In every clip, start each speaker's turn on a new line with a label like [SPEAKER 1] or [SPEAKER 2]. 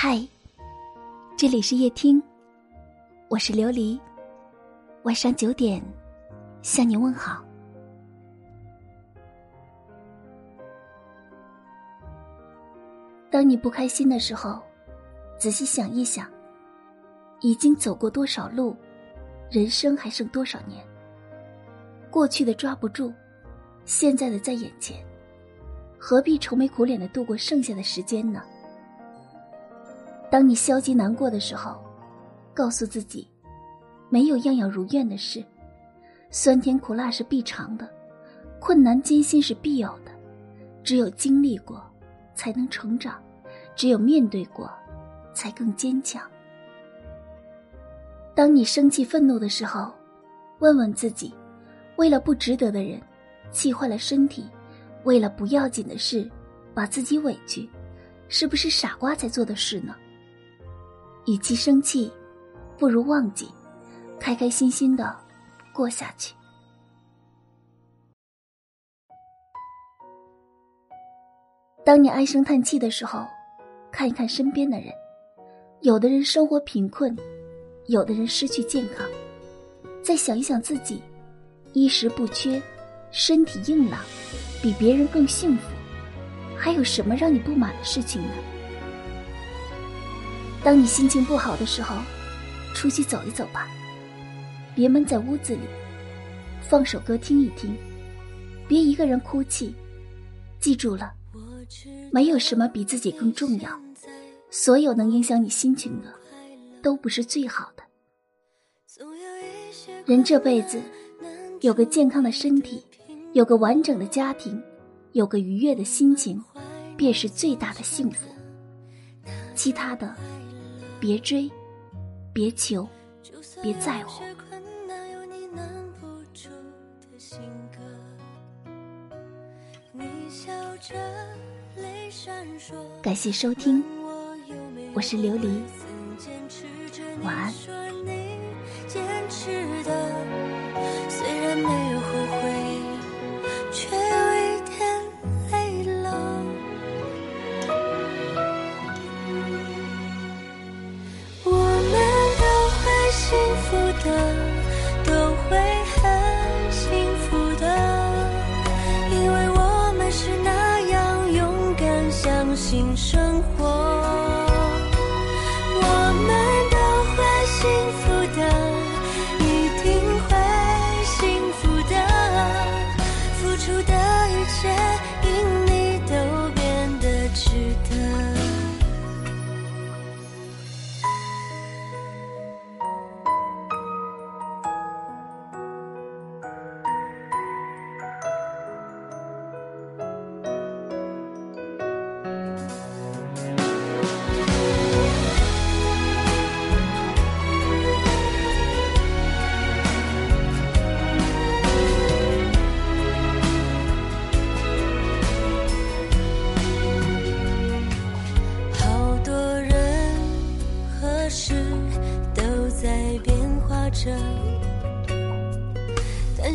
[SPEAKER 1] 嗨，这里是夜听，我是琉璃。晚上九点，向你问好。当你不开心的时候，仔细想一想，已经走过多少路，人生还剩多少年？过去的抓不住，现在的在眼前，何必愁眉苦脸的度过剩下的时间呢？当你消极难过的时候，告诉自己，没有样样如愿的事，酸甜苦辣是必尝的，困难艰辛是必有的，只有经历过，才能成长，只有面对过，才更坚强。当你生气愤怒的时候，问问自己，为了不值得的人，气坏了身体，为了不要紧的事，把自己委屈，是不是傻瓜才做的事呢？与其生气，不如忘记，开开心心的过下去。当你唉声叹气的时候，看一看身边的人，有的人生活贫困，有的人失去健康，再想一想自己，衣食不缺，身体硬朗，比别人更幸福，还有什么让你不满的事情呢？当你心情不好的时候，出去走一走吧，别闷在屋子里，放首歌听一听，别一个人哭泣。记住了，没有什么比自己更重要。所有能影响你心情的，都不是最好的。人这辈子，有个健康的身体，有个完整的家庭，有个愉悦的心情，便是最大的幸福。其他的。别追，别求，别在乎。感谢收听，我是琉璃，晚安。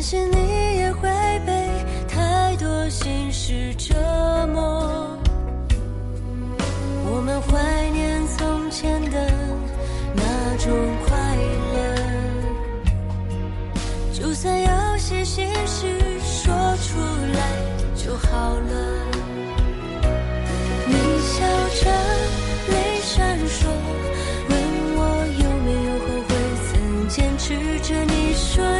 [SPEAKER 2] 担心你也会被太多心事折磨。我们怀念从前的那种快乐，就算有些心事说出来就好了。你笑着，泪闪烁，问我有没有后悔曾坚持着你说。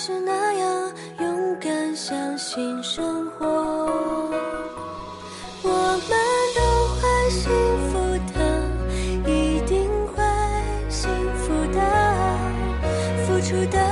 [SPEAKER 2] 是那样勇敢相信生活我们都会幸福的一定会幸福的付出的